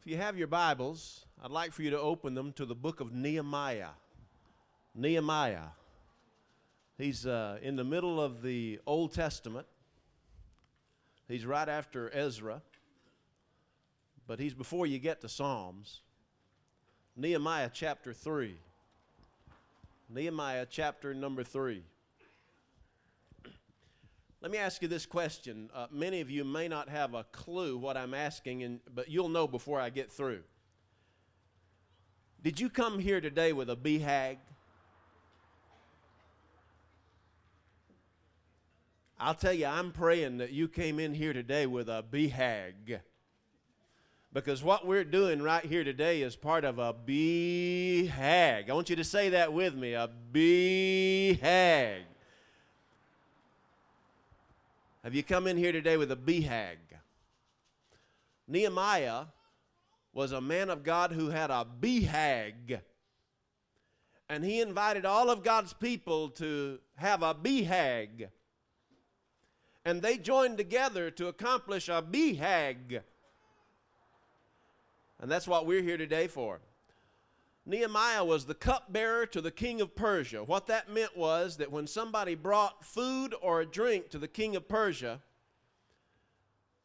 If you have your Bibles, I'd like for you to open them to the book of Nehemiah. Nehemiah. He's uh, in the middle of the Old Testament. He's right after Ezra, but he's before you get to Psalms. Nehemiah chapter 3. Nehemiah chapter number 3. Let me ask you this question. Uh, many of you may not have a clue what I'm asking, and, but you'll know before I get through. Did you come here today with a BHAG? I'll tell you, I'm praying that you came in here today with a BHAG. Because what we're doing right here today is part of a BHAG. I want you to say that with me a BHAG. Have you come in here today with a BHAG? Nehemiah was a man of God who had a BHAG. And he invited all of God's people to have a BHAG. And they joined together to accomplish a BHAG. And that's what we're here today for. Nehemiah was the cupbearer to the king of Persia. What that meant was that when somebody brought food or a drink to the king of Persia,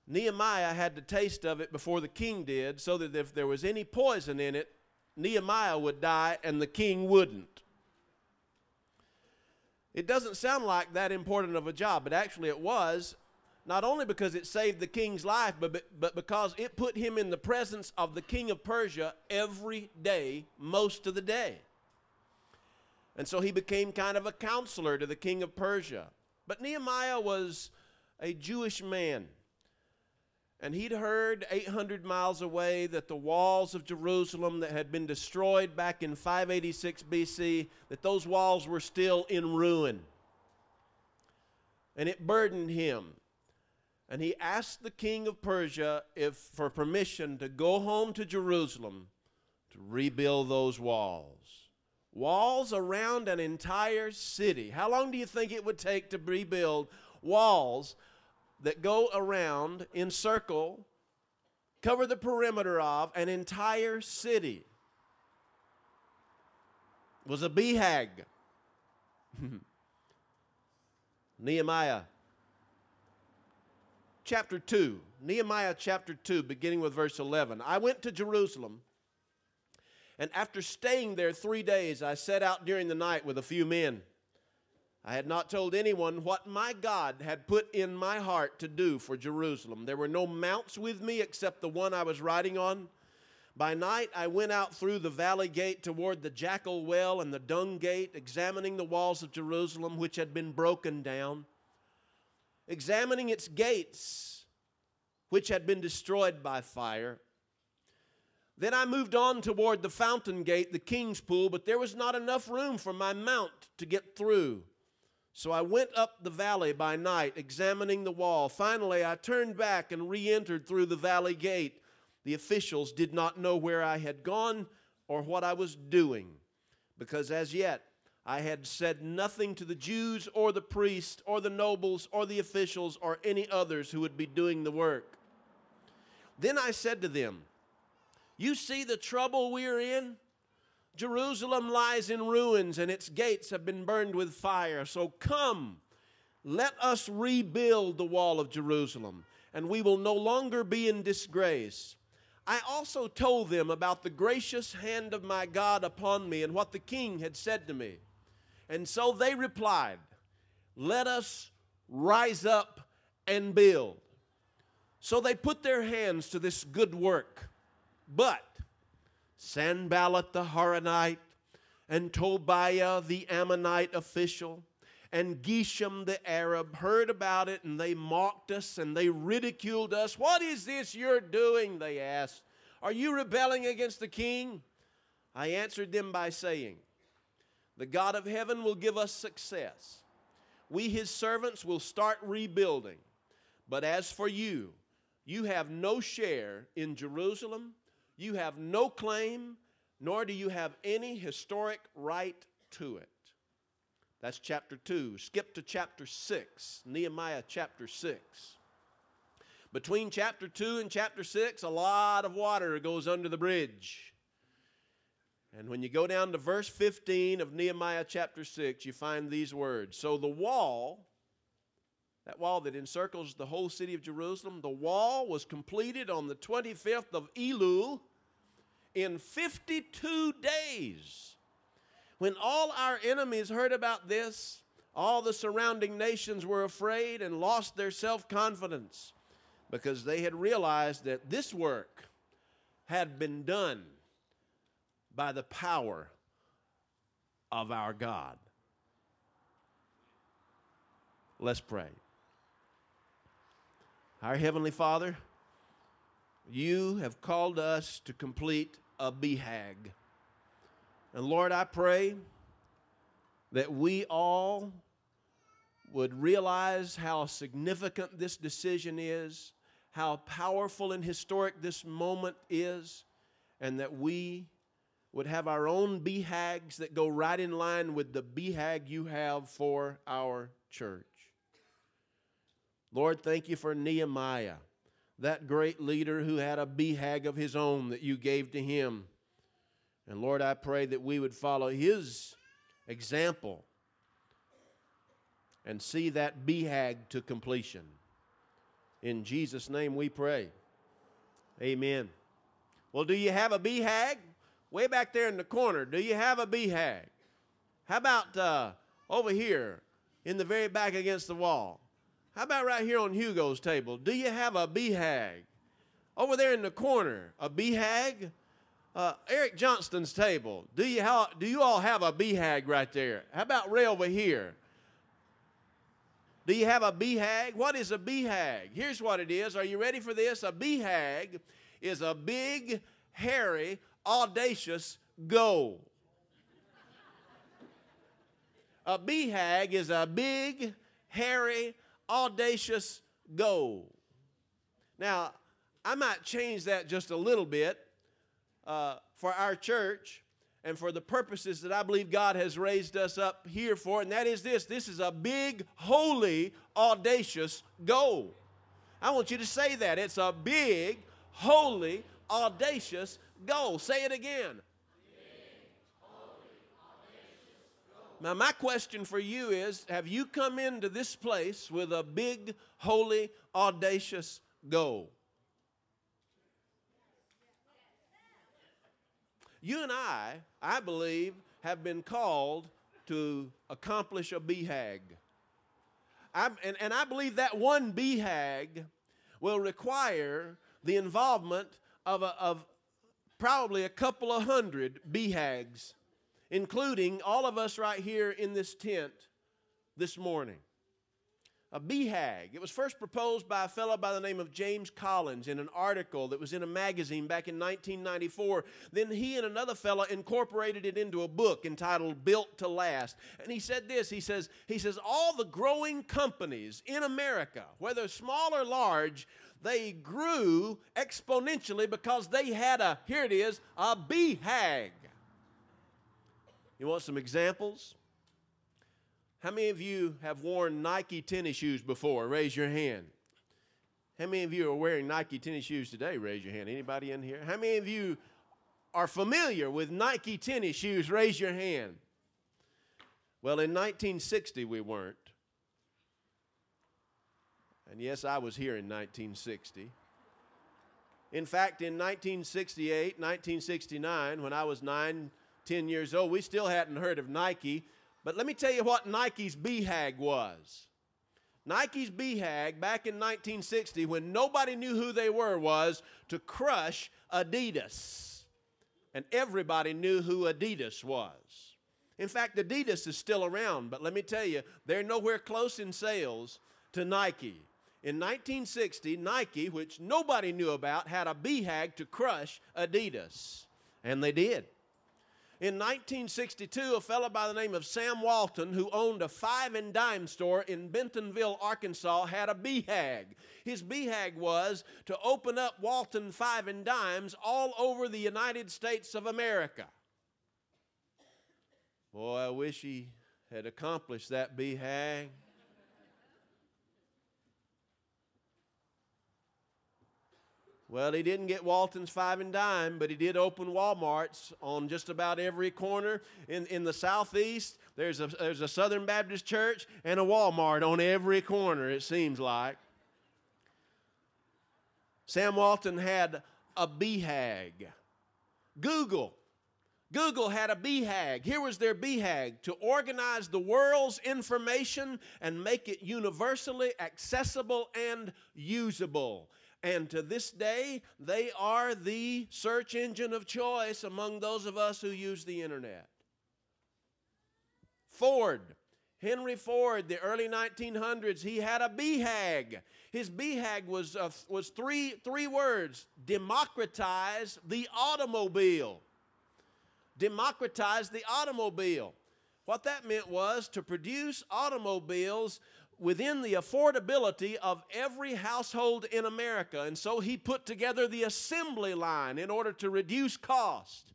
Nehemiah had to taste of it before the king did, so that if there was any poison in it, Nehemiah would die and the king wouldn't. It doesn't sound like that important of a job, but actually it was, not only because it saved the king's life, but, but because it put him in the presence of the king of Persia every day, most of the day. And so he became kind of a counselor to the king of Persia. But Nehemiah was a Jewish man. And he'd heard 800 miles away that the walls of Jerusalem that had been destroyed back in 586 BC, that those walls were still in ruin. And it burdened him and he asked the king of Persia if for permission to go home to Jerusalem to rebuild those walls. Walls around an entire city. How long do you think it would take to rebuild walls that go around, encircle, cover the perimeter of an entire city? It was a BHAG. Nehemiah chapter 2, Nehemiah chapter 2, beginning with verse 11. I went to Jerusalem, and after staying there three days, I set out during the night with a few men. I had not told anyone what my God had put in my heart to do for Jerusalem. There were no mounts with me except the one I was riding on. By night, I went out through the valley gate toward the jackal well and the dung gate, examining the walls of Jerusalem, which had been broken down examining its gates, which had been destroyed by fire. Then I moved on toward the fountain gate, the king's pool, but there was not enough room for my mount to get through. So I went up the valley by night, examining the wall. Finally, I turned back and re entered through the valley gate. The officials did not know where I had gone or what I was doing, because as yet I had said nothing to the Jews or the priests or the nobles or the officials or any others who would be doing the work. Then I said to them, You see the trouble we're in? Jerusalem lies in ruins and its gates have been burned with fire. So come, let us rebuild the wall of Jerusalem, and we will no longer be in disgrace. I also told them about the gracious hand of my God upon me and what the king had said to me. And so they replied, Let us rise up and build. So they put their hands to this good work. But Sanballat the Horonite, and Tobiah the Ammonite official, and Geshem the Arab heard about it and they mocked us and they ridiculed us. What is this you're doing? They asked. Are you rebelling against the king? I answered them by saying, the God of heaven will give us success. We, his servants, will start rebuilding. But as for you, you have no share in Jerusalem, you have no claim, nor do you have any historic right to it. That's chapter 2. Skip to chapter 6, Nehemiah chapter 6. Between chapter 2 and chapter 6, a lot of water goes under the bridge. And when you go down to verse 15 of Nehemiah chapter 6, you find these words. So the wall, that wall that encircles the whole city of Jerusalem, the wall was completed on the 25th of Elul in 52 days. When all our enemies heard about this, all the surrounding nations were afraid and lost their self confidence because they had realized that this work had been done by the power of our God. Let's pray. Our Heavenly Father, you have called us to complete a BHAG. And Lord, I pray that we all would realize how significant this decision is, how powerful and historic this moment is, and that we would have our own BHAGs that go right in line with the BHAG you have for our church. Lord, thank you for Nehemiah, that great leader who had a BHAG of his own that you gave to him. And Lord, I pray that we would follow his example and see that BHAG to completion. In Jesus' name we pray. Amen. Well, do you have a BHAG? Way back there in the corner, do you have a BHAG? How about uh, over here in the very back against the wall? How about right here on Hugo's table? Do you have a BHAG? Over there in the corner, a BHAG? Uh, Eric Johnston's table. Do you, ha- do you all have a BHAG right there? How about Ray over here? Do you have a BHAG? What is a BHAG? Here's what it is. Are you ready for this? A BHAG is a big, hairy, audacious goal. A BHAG is a big, hairy, audacious goal. Now, I might change that just a little bit uh, for our church and for the purposes that I believe God has raised us up here for, and that is this this is a big, holy, audacious goal. I want you to say that. It's a big, holy, audacious goal. Say it again. Now, my question for you is Have you come into this place with a big, holy, audacious goal? You and I, I believe, have been called to accomplish a BHAG. I'm, and, and I believe that one BHAG will require the involvement of, a, of probably a couple of hundred BHAGs, including all of us right here in this tent this morning. A BHAG. It was first proposed by a fellow by the name of James Collins in an article that was in a magazine back in 1994. Then he and another fellow incorporated it into a book entitled Built to Last. And he said this, he says, he says all the growing companies in America, whether small or large, they grew exponentially because they had a, here it is, a BHAG. You want some examples? How many of you have worn Nike tennis shoes before? Raise your hand. How many of you are wearing Nike tennis shoes today? Raise your hand. Anybody in here? How many of you are familiar with Nike tennis shoes? Raise your hand. Well, in 1960, we weren't. And yes, I was here in 1960. In fact, in 1968, 1969, when I was nine, 10 years old, we still hadn't heard of Nike. But let me tell you what Nike's BHAG was. Nike's BHAG back in 1960, when nobody knew who they were, was to crush Adidas. And everybody knew who Adidas was. In fact, Adidas is still around, but let me tell you, they're nowhere close in sales to Nike. In 1960, Nike, which nobody knew about, had a BHAG to crush Adidas. And they did. In 1962, a fellow by the name of Sam Walton, who owned a five and dime store in Bentonville, Arkansas, had a BHAG. His BHAG was to open up Walton five and dimes all over the United States of America. Boy, I wish he had accomplished that BHAG. Well, he didn't get Walton's five and dime, but he did open Walmarts on just about every corner. In, in the southeast, there's a, there's a Southern Baptist church and a Walmart on every corner, it seems like. Sam Walton had a BHAG. Google. Google had a BHAG. Here was their BHAG to organize the world's information and make it universally accessible and usable. And to this day, they are the search engine of choice among those of us who use the internet. Ford, Henry Ford, the early 1900s, he had a BHAG. His BHAG was, uh, was three, three words democratize the automobile. Democratize the automobile. What that meant was to produce automobiles within the affordability of every household in America. And so he put together the assembly line in order to reduce cost.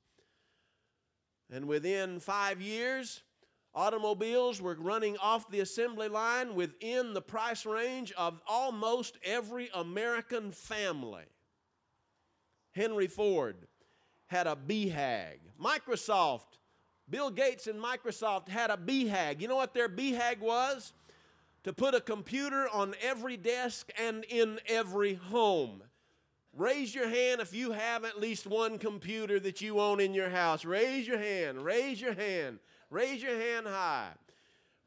And within five years, automobiles were running off the assembly line within the price range of almost every American family. Henry Ford had a BHAG. Microsoft, Bill Gates and Microsoft had a BHAG. You know what their BHAG was? To put a computer on every desk and in every home. Raise your hand if you have at least one computer that you own in your house. Raise your hand, raise your hand, raise your hand high.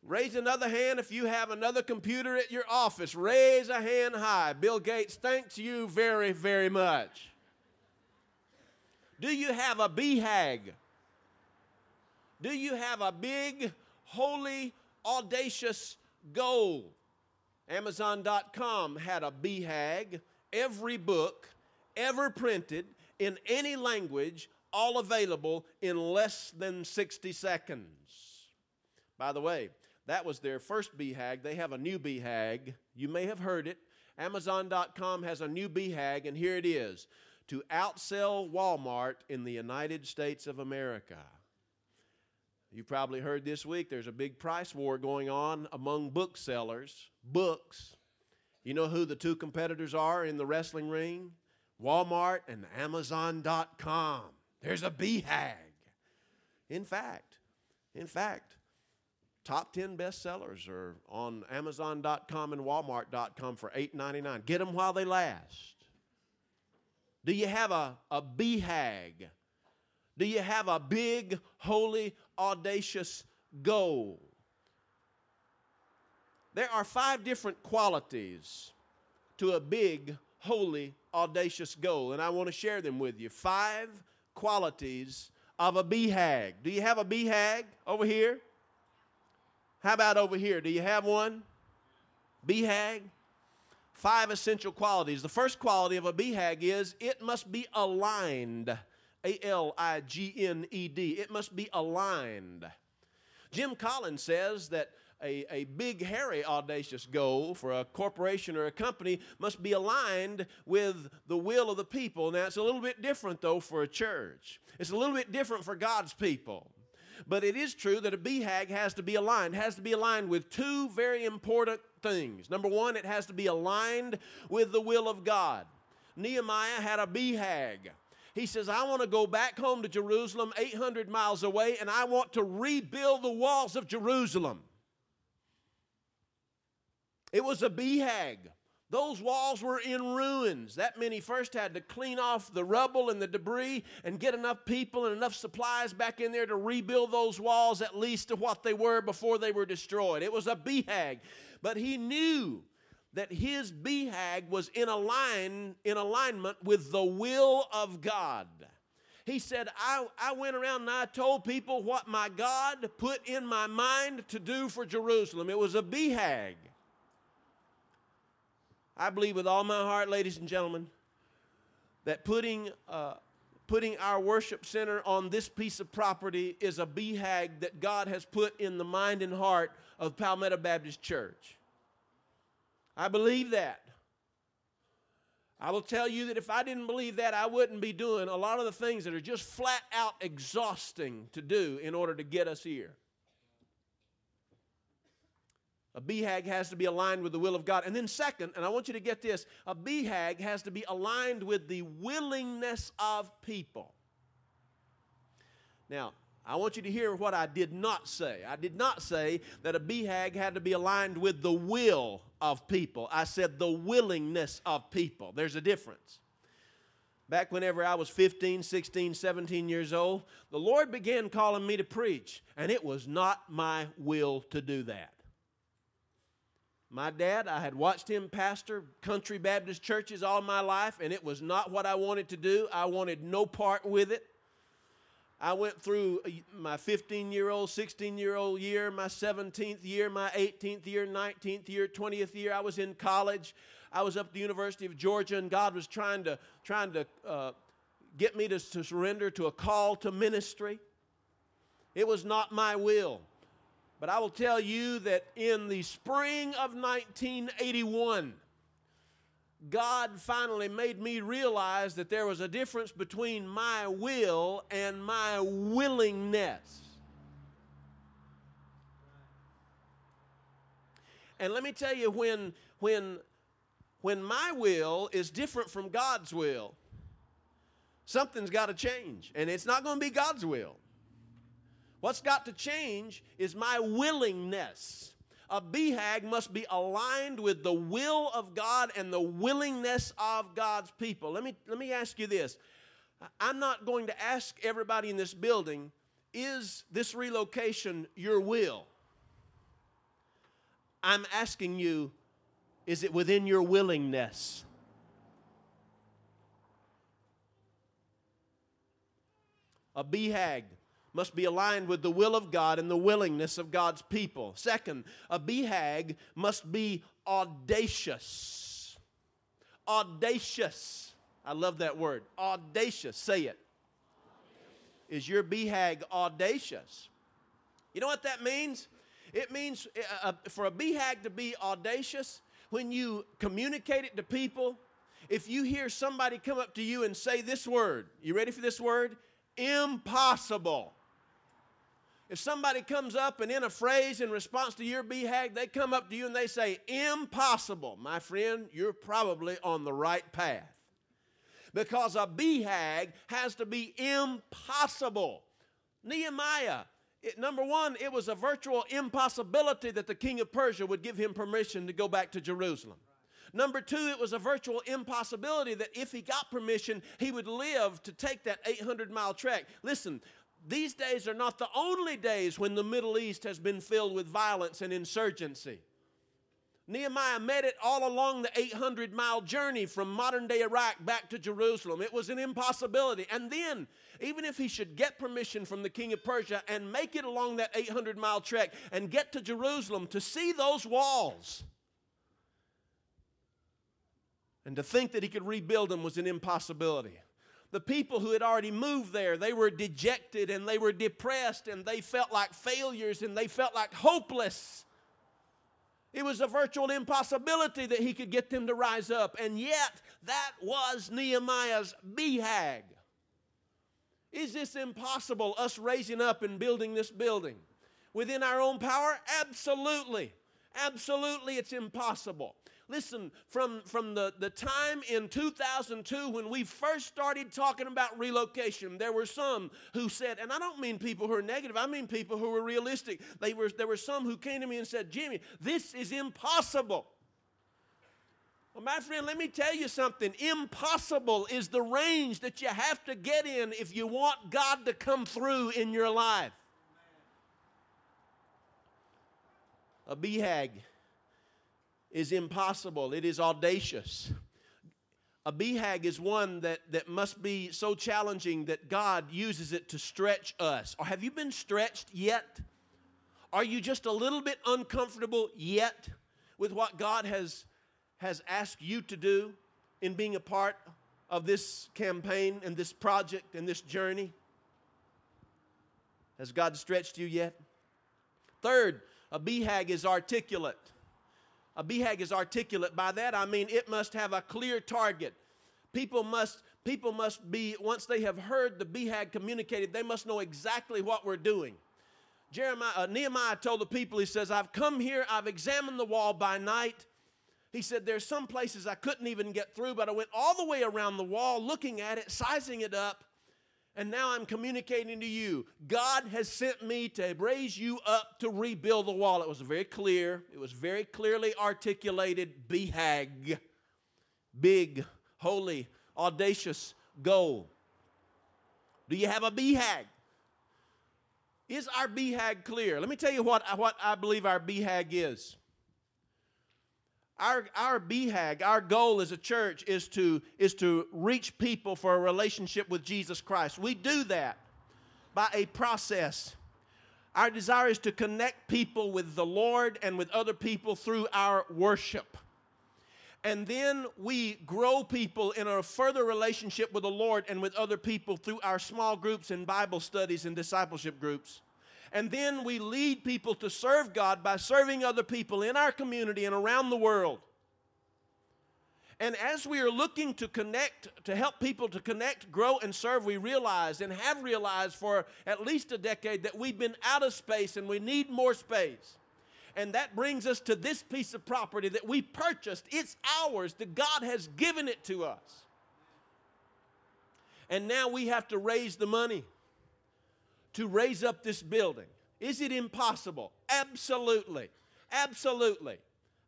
Raise another hand if you have another computer at your office. Raise a hand high. Bill Gates thanks you very, very much. Do you have a BHAG? Do you have a big, holy, audacious goal. Amazon.com had a BHAG, every book ever printed in any language, all available in less than 60 seconds. By the way, that was their first BHAG. They have a new BHAG. You may have heard it. Amazon.com has a new BHAG, and here it is to outsell Walmart in the United States of America. You probably heard this week there's a big price war going on among booksellers. Books. You know who the two competitors are in the wrestling ring? Walmart and Amazon.com. There's a BHAG. In fact, in fact, top 10 bestsellers are on Amazon.com and Walmart.com for $8.99. Get them while they last. Do you have a, a BHAG? Do you have a big, holy, audacious goal? There are five different qualities to a big, holy, audacious goal, and I want to share them with you. Five qualities of a BHAG. Do you have a BHAG over here? How about over here? Do you have one? BHAG? Five essential qualities. The first quality of a BHAG is it must be aligned a L I G N E D. It must be aligned. Jim Collins says that a, a big, hairy, audacious goal for a corporation or a company must be aligned with the will of the people. Now, it's a little bit different, though, for a church. It's a little bit different for God's people. But it is true that a BHAG has to be aligned, has to be aligned with two very important things. Number one, it has to be aligned with the will of God. Nehemiah had a BHAG. He says, I want to go back home to Jerusalem, 800 miles away, and I want to rebuild the walls of Jerusalem. It was a BHAG. Those walls were in ruins. That meant he first had to clean off the rubble and the debris and get enough people and enough supplies back in there to rebuild those walls at least to what they were before they were destroyed. It was a BHAG. But he knew that his BHAG was in, align, in alignment with the will of God. He said, I, I went around and I told people what my God put in my mind to do for Jerusalem. It was a BHAG. I believe with all my heart, ladies and gentlemen, that putting, uh, putting our worship center on this piece of property is a BHAG that God has put in the mind and heart of Palmetto Baptist Church. I believe that. I will tell you that if I didn't believe that, I wouldn't be doing a lot of the things that are just flat out exhausting to do in order to get us here. A BHAG has to be aligned with the will of God. And then, second, and I want you to get this a BHAG has to be aligned with the willingness of people. Now, I want you to hear what I did not say. I did not say that a BHAG had to be aligned with the will of people. I said the willingness of people. There's a difference. Back whenever I was 15, 16, 17 years old, the Lord began calling me to preach, and it was not my will to do that. My dad, I had watched him pastor country Baptist churches all my life, and it was not what I wanted to do. I wanted no part with it. I went through my 15 year old, 16 year old year, my 17th year, my 18th year, 19th year, 20th year. I was in college. I was up at the University of Georgia, and God was trying to, trying to uh, get me to, to surrender to a call to ministry. It was not my will. But I will tell you that in the spring of 1981, God finally made me realize that there was a difference between my will and my willingness. And let me tell you, when, when, when my will is different from God's will, something's got to change. And it's not going to be God's will. What's got to change is my willingness a BHAG must be aligned with the will of God and the willingness of God's people. Let me, let me ask you this. I'm not going to ask everybody in this building, is this relocation your will? I'm asking you, is it within your willingness? A BHAG must be aligned with the will of God and the willingness of God's people. Second, a BHAG must be audacious. Audacious. I love that word. Audacious. Say it. Is your BHAG audacious? You know what that means? It means uh, uh for a BHAG to be audacious, when you communicate it to people, if you hear somebody come up to you and say this word, you ready for this word? Impossible. If somebody comes up and in a phrase in response to your BHAG, they come up to you and they say, Impossible, my friend, you're probably on the right path. Because a BHAG has to be impossible. Nehemiah, it, number one, it was a virtual impossibility that the king of Persia would give him permission to go back to Jerusalem. Number two, it was a virtual impossibility that if he got permission, he would live to take that 800 mile trek. Listen, these days are not the only days when the Middle East has been filled with violence and insurgency. Nehemiah met it all along the 800 mile journey from modern day Iraq back to Jerusalem. It was an impossibility. And then, even if he should get permission from the king of Persia and make it along that 800 mile trek and get to Jerusalem to see those walls, and to think that he could rebuild them was an impossibility the people who had already moved there, they were dejected and they were depressed and they felt like failures and they felt like hopeless. It was a virtual impossibility that he could get them to rise up. And yet, that was Nehemiah's BHAG. Is this impossible, us raising up and building this building? Within our own power? Absolutely. Absolutely, it's impossible. Listen, from, from the, the time in 2002 when we first started talking about relocation, there were some who said, and I don't mean people who are negative, I mean people who were realistic. They were, there were some who came to me and said, Jimmy, this is impossible. Well, my friend, let me tell you something. Impossible is the range that you have to get in if you want God to come through in your life. A BHAG is impossible, it is audacious. A BHAG is one that, that must be so challenging that God uses it to stretch us. Or have you been stretched yet? Are you just a little bit uncomfortable yet with what God has, has asked you to do in being a part of this campaign and this project and this journey? Has God stretched you yet? Third, a BHAG is articulate. A BHAG is articulate. By that I mean it must have a clear target. People must people must be once they have heard the BHAG communicated, they must know exactly what we're doing. Jeremiah, uh, Nehemiah told the people, he says, I've come here, I've examined the wall by night. He said, There's some places I couldn't even get through, but I went all the way around the wall, looking at it, sizing it up, and now I'm communicating to you. God has sent me to raise you up to rebuild the wall. It was very clear, it was very clearly articulated BHAG, big, holy, audacious goal. Do you have a BHAG? Is our BHAG clear? Let me tell you what, what I believe our BHAG is. Our, our BHAG, our goal as a church is to, is to reach people for a relationship with Jesus Christ. We do that by a process. Our desire is to connect people with the Lord and with other people through our worship. And then we grow people in a further relationship with the Lord and with other people through our small groups and Bible studies and discipleship groups. And then we lead people to serve God by serving other people in our community and around the world. And as we are looking to connect, to help people to connect, grow, and serve, we realize and have realized for at least a decade that we've been out of space and we need more space. And that brings us to this piece of property that we purchased. It's ours, that God has given it to us. And now we have to raise the money to raise up this building. Is it impossible? Absolutely. Absolutely.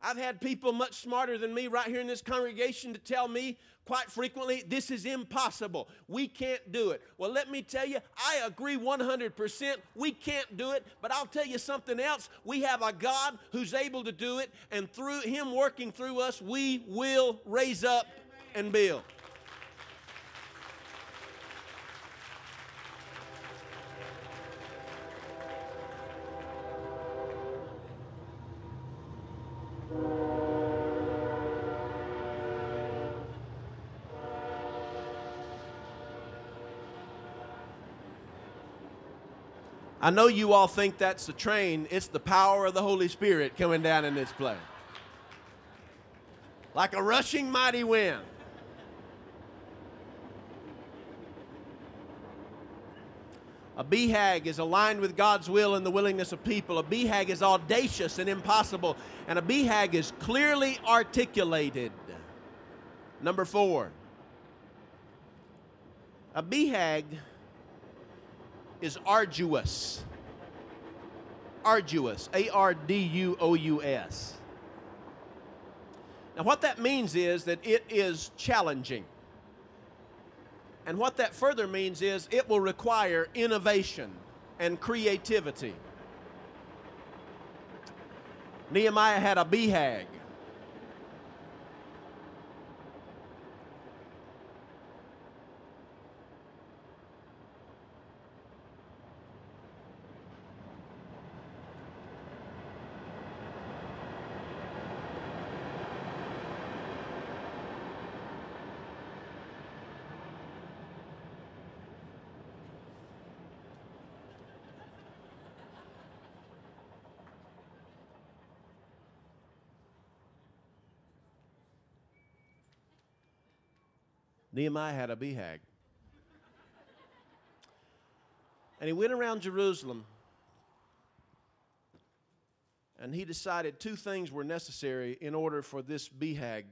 I've had people much smarter than me right here in this congregation to tell me quite frequently, this is impossible. We can't do it. Well, let me tell you, I agree 100%. We can't do it, but I'll tell you something else. We have a God who's able to do it, and through Him working through us, we will raise up and build. I know you all think that's the train. It's the power of the Holy Spirit coming down in this place. Like a rushing mighty wind. A BHAG is aligned with God's will and the willingness of people. A BHAG is audacious and impossible. And a BHAG is clearly articulated. Number four. A BHAG is arduous. Arduous. A R D U O U S. Now, what that means is that it is challenging. And what that further means is it will require innovation and creativity. Nehemiah had a BHAG. Nehemiah had a BHAG. And he went around Jerusalem and he decided two things were necessary in order for this BHAG,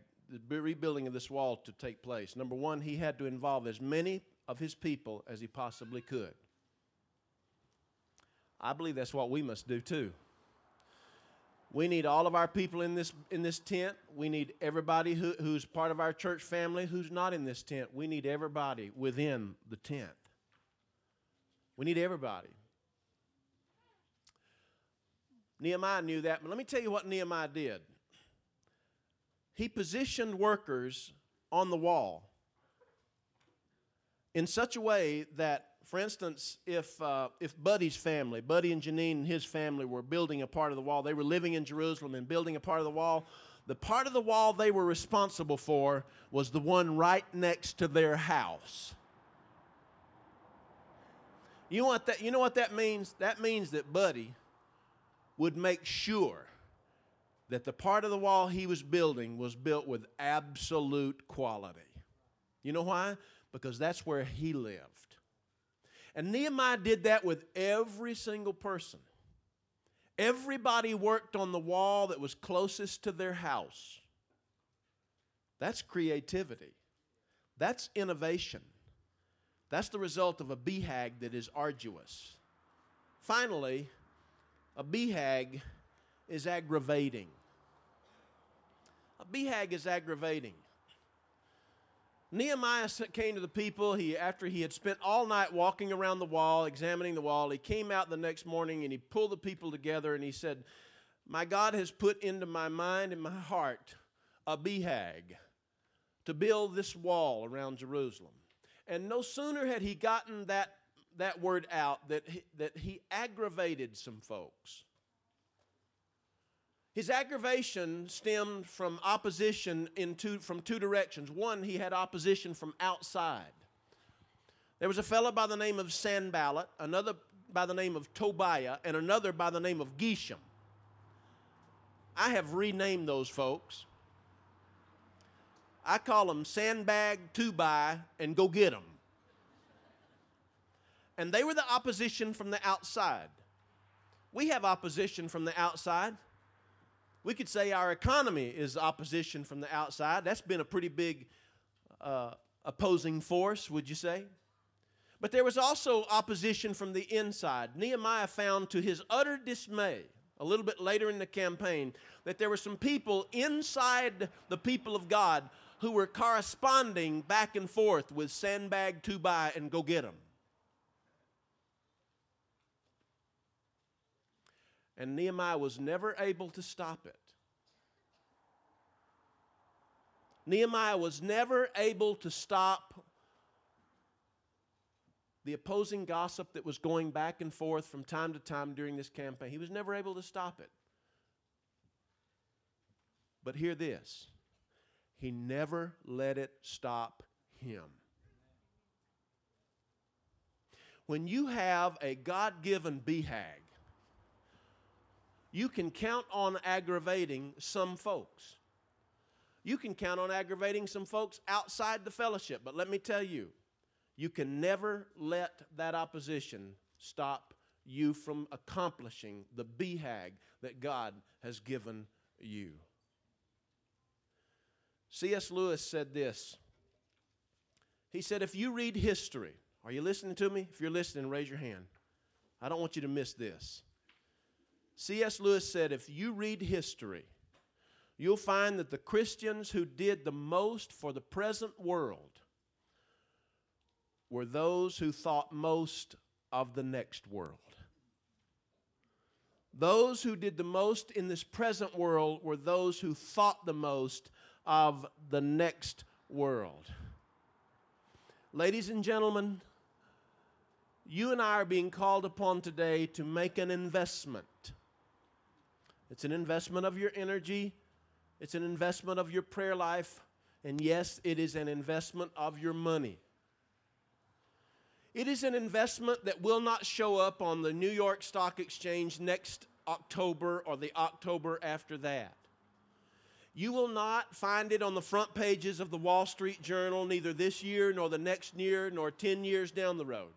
the rebuilding of this wall, to take place. Number one, he had to involve as many of his people as he possibly could. I believe that's what we must do too. We need all of our people in this, in this tent. We need everybody who, who's part of our church family who's not in this tent. We need everybody within the tent. We need everybody. Nehemiah knew that, but let me tell you what Nehemiah did. He positioned workers on the wall in such a way that for instance, if, uh, if Buddy's family, Buddy and Janine and his family were building a part of the wall, they were living in Jerusalem and building a part of the wall, the part of the wall they were responsible for was the one right next to their house. You know what that, you know what that means? That means that Buddy would make sure that the part of the wall he was building was built with absolute quality. You know why? Because that's where he lived. And Nehemiah did that with every single person. Everybody worked on the wall that was closest to their house. That's creativity. That's innovation. That's the result of a BHAG that is arduous. Finally, a BHAG is aggravating. A BHAG is aggravating. Nehemiah came to the people he, after he had spent all night walking around the wall, examining the wall. He came out the next morning and he pulled the people together and he said, My God has put into my mind and my heart a BHAG to build this wall around Jerusalem. And no sooner had he gotten that, that word out that he, that he aggravated some folks. His aggravation stemmed from opposition in two, from two directions. One, he had opposition from outside. There was a fellow by the name of Sanballat, another by the name of Tobiah, and another by the name of Geshem. I have renamed those folks. I call them sandbag, by, and go get them. And they were the opposition from the outside. We have opposition from the outside. We could say our economy is opposition from the outside. That's been a pretty big uh, opposing force, would you say? But there was also opposition from the inside. Nehemiah found to his utter dismay, a little bit later in the campaign, that there were some people inside the people of God who were corresponding back and forth with sandbag, two by, and go get them. And Nehemiah was never able to stop it. Nehemiah was never able to stop the opposing gossip that was going back and forth from time to time during this campaign. He was never able to stop it. But hear this he never let it stop him. When you have a God given BHAG, you can count on aggravating some folks. You can count on aggravating some folks outside the fellowship, but let me tell you, you can never let that opposition stop you from accomplishing the BHAG that God has given you. C.S. Lewis said this. He said, If you read history, are you listening to me? If you're listening, raise your hand. I don't want you to miss this. C.S. Lewis said, if you read history, you'll find that the Christians who did the most for the present world were those who thought most of the next world. Those who did the most in this present world were those who thought the most of the next world. Ladies and gentlemen, you and I are being called upon today to make an investment it's an investment of your energy, it's an investment of your prayer life, and yes, it is an investment of your money. It is an investment that will not show up on the New York Stock Exchange next October or the October after that. You will not find it on the front pages of the Wall Street Journal, neither this year, nor the next year, nor 10 years down the road.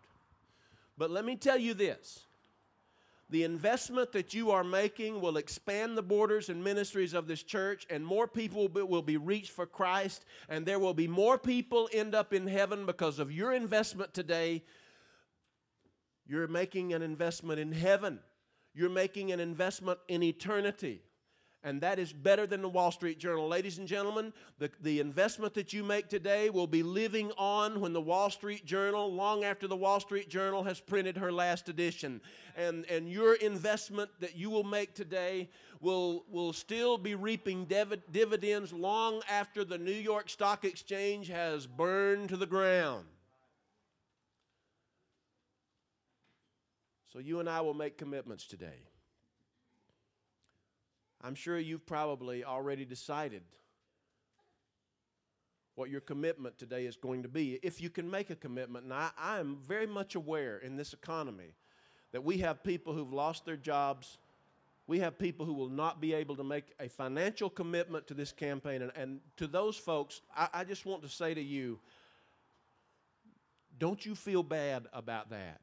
But let me tell you this the investment that you are making will expand the borders and ministries of this church, and more people will be reached for Christ, and there will be more people end up in heaven because of your investment today. You're making an investment in heaven, you're making an investment in eternity and that is better than the Wall Street Journal. Ladies and gentlemen, the, the investment that you make today will be living on when the Wall Street Journal, long after the Wall Street Journal has printed her last edition. And, and your investment that you will make today will, will still be reaping div- dividends long after the New York Stock Exchange has burned to the ground. So you and I will make commitments today. I'm sure you've probably already decided what your commitment today is going to be. If you can make a commitment, and I, I am very much aware in this economy that we have people who've lost their jobs. We have people who will not be able to make a financial commitment to this campaign. And, and to those folks, I, I just want to say to you don't you feel bad about that.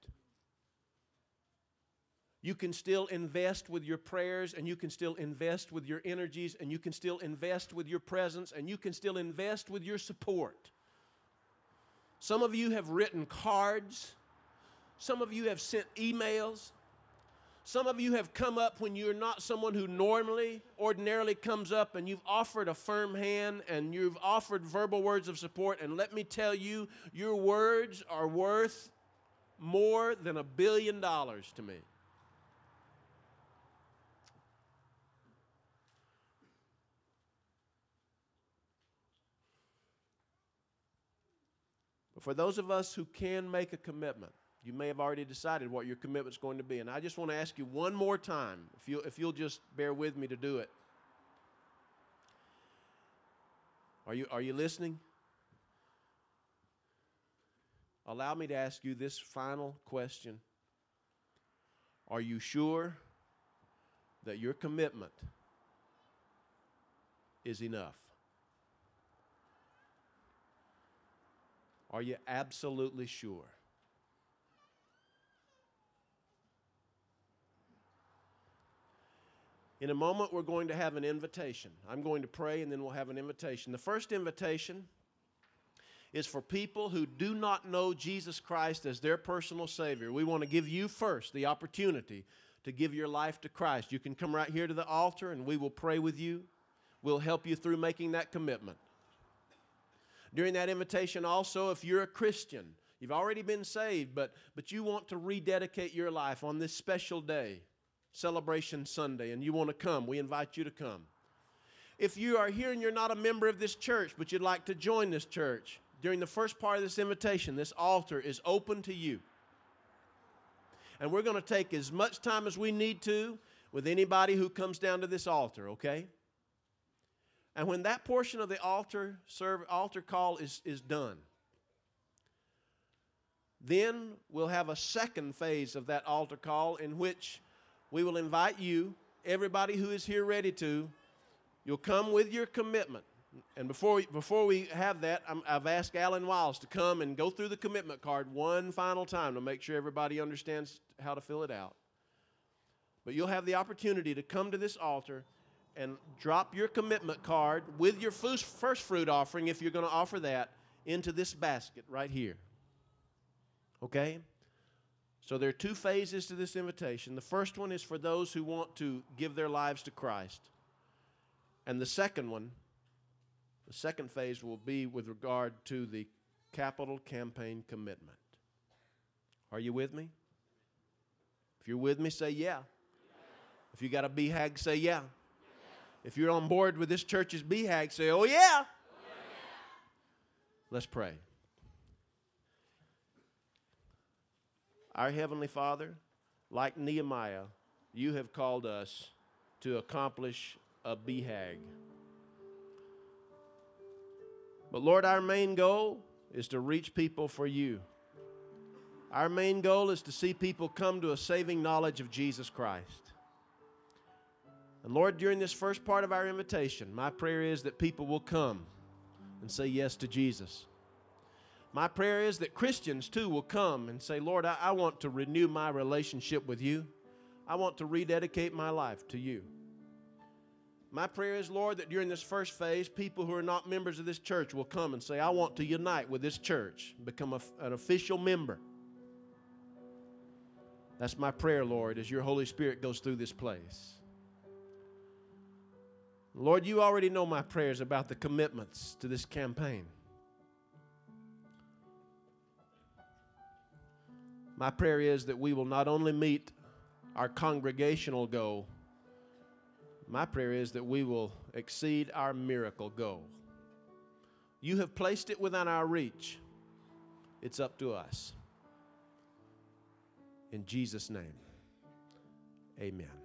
You can still invest with your prayers, and you can still invest with your energies, and you can still invest with your presence, and you can still invest with your support. Some of you have written cards, some of you have sent emails. Some of you have come up when you're not someone who normally, ordinarily comes up, and you've offered a firm hand and you've offered verbal words of support. And let me tell you, your words are worth more than a billion dollars to me. For those of us who can make a commitment, you may have already decided what your commitment's going to be. And I just want to ask you one more time, if, you, if you'll just bear with me to do it. Are you, are you listening? Allow me to ask you this final question Are you sure that your commitment is enough? Are you absolutely sure? In a moment, we're going to have an invitation. I'm going to pray and then we'll have an invitation. The first invitation is for people who do not know Jesus Christ as their personal Savior. We want to give you first the opportunity to give your life to Christ. You can come right here to the altar and we will pray with you. We'll help you through making that commitment. During that invitation, also, if you're a Christian, you've already been saved, but, but you want to rededicate your life on this special day, Celebration Sunday, and you want to come, we invite you to come. If you are here and you're not a member of this church, but you'd like to join this church, during the first part of this invitation, this altar is open to you. And we're going to take as much time as we need to with anybody who comes down to this altar, okay? And when that portion of the altar serve, altar call is, is done, then we'll have a second phase of that altar call in which we will invite you, everybody who is here ready to, you'll come with your commitment. And before we, before we have that, i have asked Alan Wiles to come and go through the commitment card one final time to make sure everybody understands how to fill it out. But you'll have the opportunity to come to this altar and drop your commitment card with your first fruit offering, if you're going to offer that, into this basket right here. Okay? So there are two phases to this invitation. The first one is for those who want to give their lives to Christ. And the second one, the second phase will be with regard to the capital campaign commitment. Are you with me? If you're with me, say yeah. If you got a BHAG, say yeah. If you're on board with this church's BHAG, say, oh yeah. oh yeah. Let's pray. Our Heavenly Father, like Nehemiah, you have called us to accomplish a BHAG. But Lord, our main goal is to reach people for you. Our main goal is to see people come to a saving knowledge of Jesus Christ. And Lord, during this first part of our invitation, my prayer is that people will come and say yes to Jesus. My prayer is that Christians too will come and say, Lord, I, I, want to renew my relationship with you. I want to rededicate my life to you. My prayer is, Lord, that during this first phase, people who are not members of this church will come and say, I want to unite with this church, become a, an official member. That's my prayer, Lord, as your Holy Spirit goes through this place. Lord, you already know my prayers about the commitments to this campaign. My prayer is that we will not only meet our congregational goal, my prayer is that we will exceed our miracle goal. You have placed it within our reach. It's up to us. In Jesus' name, amen.